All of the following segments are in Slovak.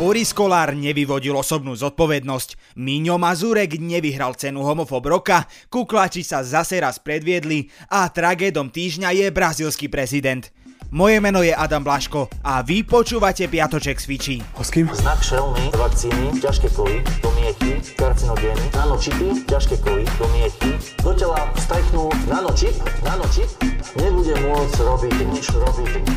Boris Kolár nevyvodil osobnú zodpovednosť, Miňo Mazurek nevyhral cenu homofob roka, kuklači sa zase raz predviedli a tragédom týždňa je brazílsky prezident. Moje meno je Adam Blaško a vy počúvate Piatoček s Fičí. Hoským? Znak šelmy, vakcíny, ťažké kovy, domiechy, karcinogény, nanočipy, ťažké kovy, domiechy. Do tela vstajknú nanočip, nanočip, nebude môcť robiť nič, robiť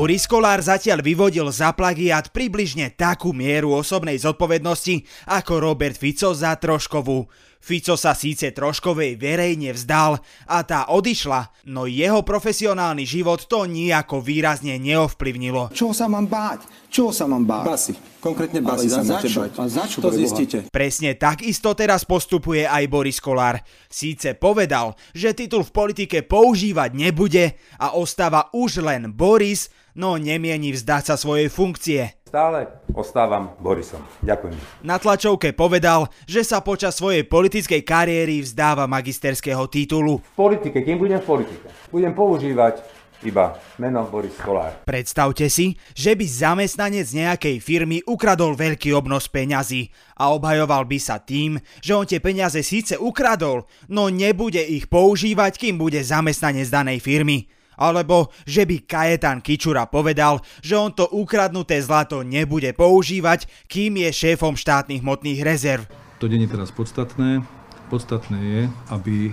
Boris Kolár zatiaľ vyvodil za plagiat približne takú mieru osobnej zodpovednosti ako Robert Fico za Troškovú. Fico sa síce Troškovej verejne vzdal a tá odišla, no jeho profesionálny život to nejako výrazne neovplyvnilo. Čoho sa mám báť? Čoho sa mám báť? Basy. Konkrétne Ale sa za máte čo? bať. A za čo, To zistíte. Presne takisto teraz postupuje aj Boris Kolár. Síce povedal, že titul v politike používať nebude a ostáva už len Boris, no nemieni vzdať sa svojej funkcie. Stále ostávam Borisom. Ďakujem. Na tlačovke povedal, že sa počas svojej politickej kariéry vzdáva magisterského titulu. V politike, kým budem v politike, budem používať iba meno Boris Kolár. Predstavte si, že by zamestnanec nejakej firmy ukradol veľký obnos peňazí a obhajoval by sa tým, že on tie peniaze síce ukradol, no nebude ich používať, kým bude zamestnanec danej firmy. Alebo že by Kajetan Kičura povedal, že on to ukradnuté zlato nebude používať, kým je šéfom štátnych hmotných rezerv. To nie je teraz podstatné. Podstatné je, aby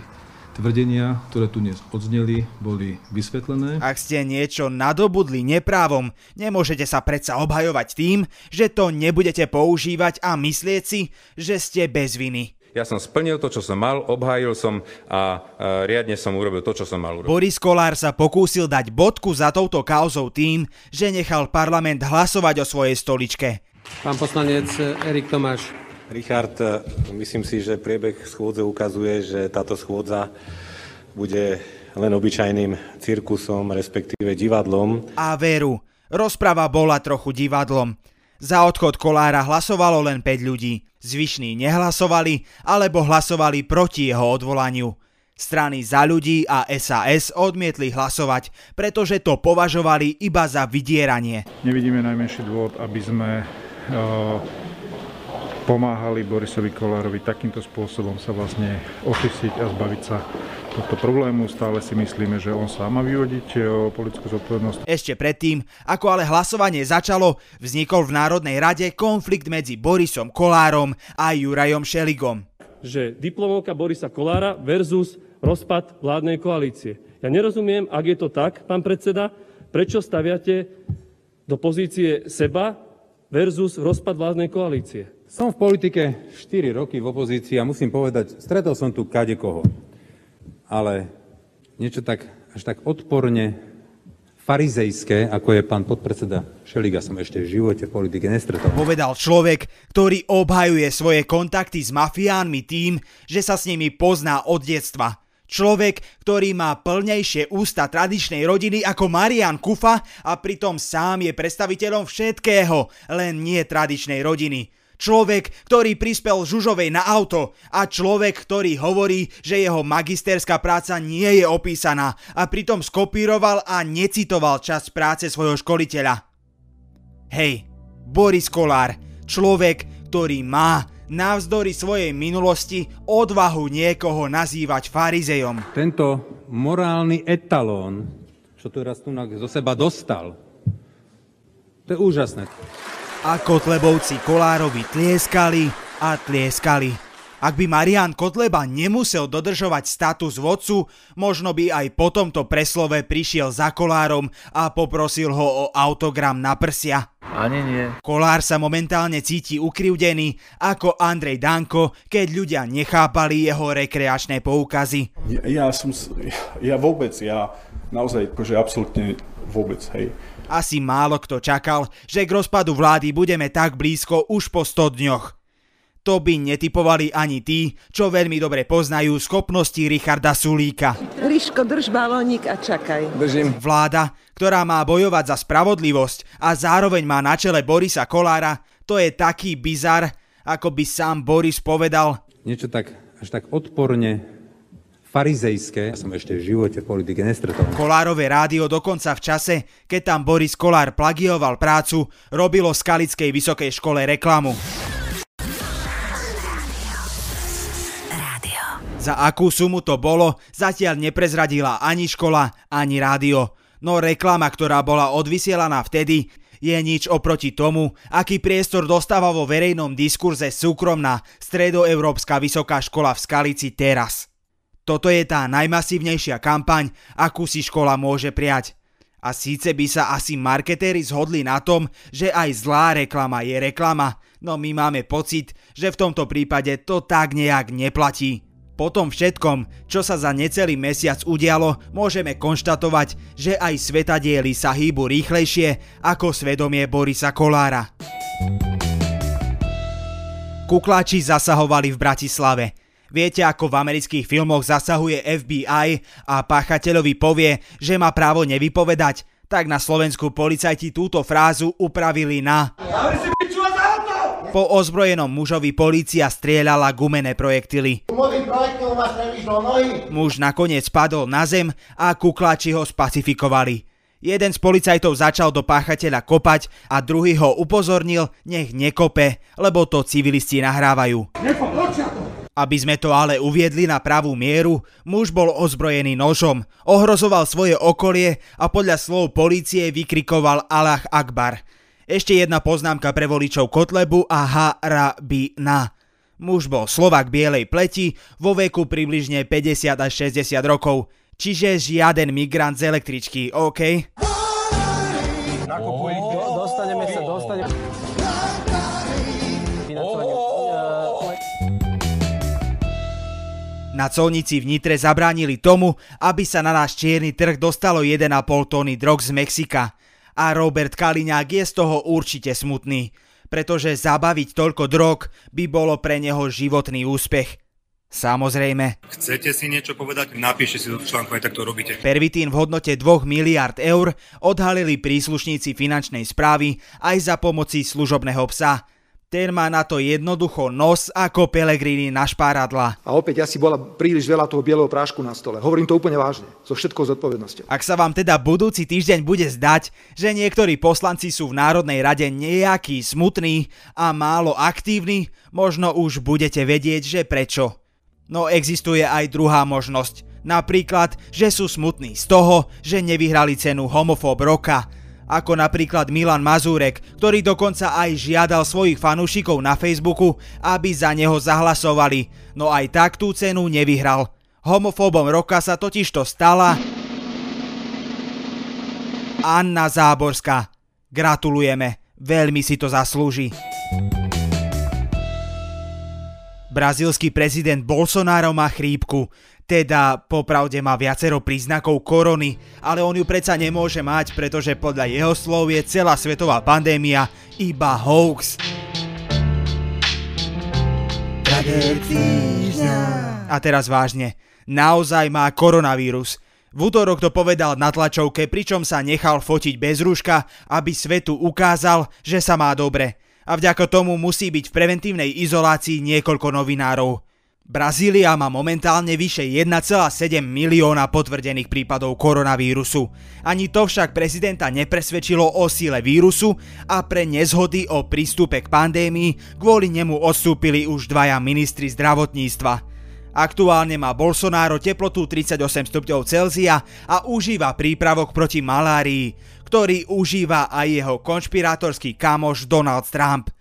tvrdenia, ktoré tu dnes odzneli, boli vysvetlené. Ak ste niečo nadobudli neprávom, nemôžete sa predsa obhajovať tým, že to nebudete používať a myslieť si, že ste bez viny. Ja som splnil to, čo som mal, obhájil som a e, riadne som urobil to, čo som mal urobiť. Boris Kolár sa pokúsil dať bodku za touto kauzou tým, že nechal parlament hlasovať o svojej stoličke. Pán poslanec Erik Tomáš. Richard, e, myslím si, že priebeh schôdze ukazuje, že táto schôdza bude len obyčajným cirkusom, respektíve divadlom. A veru, rozprava bola trochu divadlom. Za odchod Kolára hlasovalo len 5 ľudí. Zvyšní nehlasovali alebo hlasovali proti jeho odvolaniu. Strany za ľudí a SAS odmietli hlasovať, pretože to považovali iba za vydieranie. Nevidíme najmenší dôvod, aby sme eh, pomáhali Borisovi Kolárovi takýmto spôsobom sa vlastne očisiť a zbaviť sa tohto problému. Stále si myslíme, že on sám má vyvodiť eh, politickú zodpovednosť. Ešte predtým, ako ale hlasovanie začalo, vznikol v Národnej rade konflikt medzi Borisom Kolárom a Jurajom Šeligom. že diplomovka Borisa Kolára versus rozpad vládnej koalície. Ja nerozumiem, ak je to tak, pán predseda, prečo staviate do pozície seba versus rozpad vládnej koalície. Som v politike 4 roky v opozícii a musím povedať, stretol som tu kadekoho. Ale niečo tak, až tak odporne farizejské, ako je pán podpredseda Šeliga, som ešte v živote v politike nestretol. Povedal človek, ktorý obhajuje svoje kontakty s mafiánmi tým, že sa s nimi pozná od detstva. Človek, ktorý má plnejšie ústa tradičnej rodiny ako Marian Kufa a pritom sám je predstaviteľom všetkého, len nie tradičnej rodiny. Človek, ktorý prispel Žužovej na auto a človek, ktorý hovorí, že jeho magisterská práca nie je opísaná a pritom skopíroval a necitoval časť práce svojho školiteľa. Hej, Boris Kolár, človek, ktorý má navzdory svojej minulosti odvahu niekoho nazývať farizejom. Tento morálny etalón, čo tu raz tu zo seba dostal, to je úžasné. A Kotlebovci Kolárovi tlieskali a tlieskali. Ak by Marian Kotleba nemusel dodržovať status vodcu, možno by aj po tomto preslove prišiel za Kolárom a poprosil ho o autogram na prsia. Ani nie. Kolár sa momentálne cíti ukrivdený ako Andrej Danko, keď ľudia nechápali jeho rekreačné poukazy. Ja, ja som, ja vôbec, ja naozaj, akože absolútne vôbec, hej. Asi málo kto čakal, že k rozpadu vlády budeme tak blízko už po 100 dňoch. To by netypovali ani tí, čo veľmi dobre poznajú schopnosti Richarda Sulíka. Liško, drž balónik a čakaj. Držím. Vláda, ktorá má bojovať za spravodlivosť a zároveň má na čele Borisa Kolára, to je taký bizar, ako by sám Boris povedal. Niečo tak, až tak odporne farizejské. Ja som ešte v živote v politike nestretol. Kolárové rádio dokonca v čase, keď tam Boris Kolár plagioval prácu, robilo Skalickej vysokej škole reklamu. Za akú sumu to bolo, zatiaľ neprezradila ani škola, ani rádio. No reklama, ktorá bola odvysielaná vtedy, je nič oproti tomu, aký priestor dostáva vo verejnom diskurze súkromná stredoeurópska vysoká škola v Skalici teraz. Toto je tá najmasívnejšia kampaň, akú si škola môže prijať. A síce by sa asi marketéri zhodli na tom, že aj zlá reklama je reklama, no my máme pocit, že v tomto prípade to tak nejak neplatí. Po tom všetkom, čo sa za necelý mesiac udialo, môžeme konštatovať, že aj svetadiely sa hýbu rýchlejšie ako svedomie Borisa Kolára. Kukláči zasahovali v Bratislave. Viete, ako v amerických filmoch zasahuje FBI a páchateľovi povie, že má právo nevypovedať? Tak na Slovensku policajti túto frázu upravili na... Po ozbrojenom mužovi polícia strieľala gumené projektily. Muž nakoniec padol na zem a kuklači ho spacifikovali. Jeden z policajtov začal do páchateľa kopať a druhý ho upozornil, nech nekope, lebo to civilisti nahrávajú. Aby sme to ale uviedli na pravú mieru, muž bol ozbrojený nožom, ohrozoval svoje okolie a podľa slov polície vykrikoval Allah Akbar – ešte jedna poznámka pre voličov Kotlebu a Harabina. Muž bol Slovak bielej pleti vo veku približne 50 až 60 rokov, čiže žiaden migrant z električky, OK? Dostaneme Na colnici v Nitre zabránili tomu, aby sa na náš čierny trh dostalo 1,5 tóny drog z Mexika a Robert Kaliňák je z toho určite smutný, pretože zabaviť toľko drog by bolo pre neho životný úspech. Samozrejme. Chcete si niečo povedať? Napíšte si do článku, aj tak to robíte. Pervitín v hodnote 2 miliard eur odhalili príslušníci finančnej správy aj za pomoci služobného psa – ten má na to jednoducho nos ako Pelegrini na špáradla. A opäť asi bola príliš veľa toho bieleho prášku na stole. Hovorím to úplne vážne, so všetkou zodpovednosťou. Ak sa vám teda budúci týždeň bude zdať, že niektorí poslanci sú v Národnej rade nejaký smutný a málo aktívny, možno už budete vedieť, že prečo. No existuje aj druhá možnosť. Napríklad, že sú smutní z toho, že nevyhrali cenu homofób roka ako napríklad Milan Mazúrek, ktorý dokonca aj žiadal svojich fanúšikov na Facebooku, aby za neho zahlasovali, no aj tak tú cenu nevyhral. Homofóbom roka sa totižto stala Anna Záborská. Gratulujeme, veľmi si to zaslúži. Brazílsky prezident Bolsonaro má chrípku. Teda popravde má viacero príznakov korony, ale on ju predsa nemôže mať, pretože podľa jeho slov je celá svetová pandémia iba hoax. A teraz vážne, naozaj má koronavírus. V útorok to povedal na tlačovke, pričom sa nechal fotiť bez rúška, aby svetu ukázal, že sa má dobre. A vďaka tomu musí byť v preventívnej izolácii niekoľko novinárov. Brazília má momentálne vyše 1,7 milióna potvrdených prípadov koronavírusu. Ani to však prezidenta nepresvedčilo o síle vírusu a pre nezhody o prístupe k pandémii kvôli nemu odstúpili už dvaja ministri zdravotníctva. Aktuálne má Bolsonaro teplotu 38 stupňov Celzia a užíva prípravok proti malárii, ktorý užíva aj jeho konšpirátorský kamoš Donald Trump.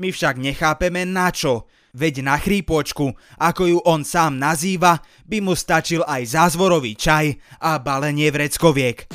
My však nechápeme na čo, veď na chrípočku, ako ju on sám nazýva, by mu stačil aj zázvorový čaj a balenie vreckoviek.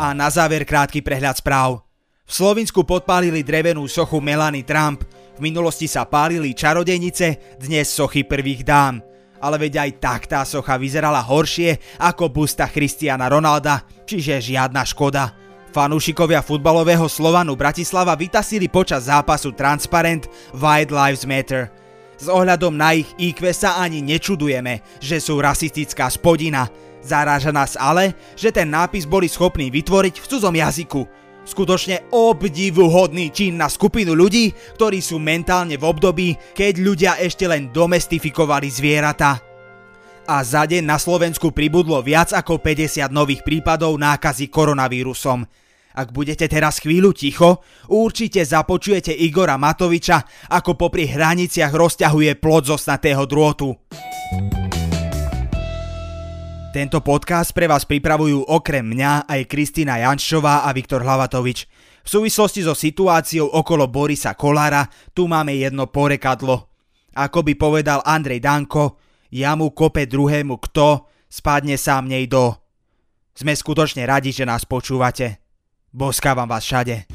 A na záver krátky prehľad správ. V Slovensku podpálili drevenú sochu Melanie Trump, v minulosti sa pálili čarodejnice, dnes sochy prvých dám. Ale veď aj tak tá socha vyzerala horšie ako busta Christiana Ronalda, čiže žiadna škoda. Fanúšikovia futbalového Slovanu Bratislava vytasili počas zápasu transparent White Lives Matter. S ohľadom na ich IQ sa ani nečudujeme, že sú rasistická spodina. Zaráža nás ale, že ten nápis boli schopní vytvoriť v cudzom jazyku. Skutočne obdivuhodný čin na skupinu ľudí, ktorí sú mentálne v období, keď ľudia ešte len domestifikovali zvieratá. A za deň na Slovensku pribudlo viac ako 50 nových prípadov nákazy koronavírusom. Ak budete teraz chvíľu ticho, určite započujete Igora Matoviča, ako popri hraniciach rozťahuje plod zosnatého drôtu. Tento podcast pre vás pripravujú okrem mňa aj Kristýna Janšová a Viktor Hlavatovič. V súvislosti so situáciou okolo Borisa Kolára tu máme jedno porekadlo. Ako by povedal Andrej Danko, ja mu kope druhému kto, spadne sám nej do. Sme skutočne radi, že nás počúvate. Boskávam vás všade.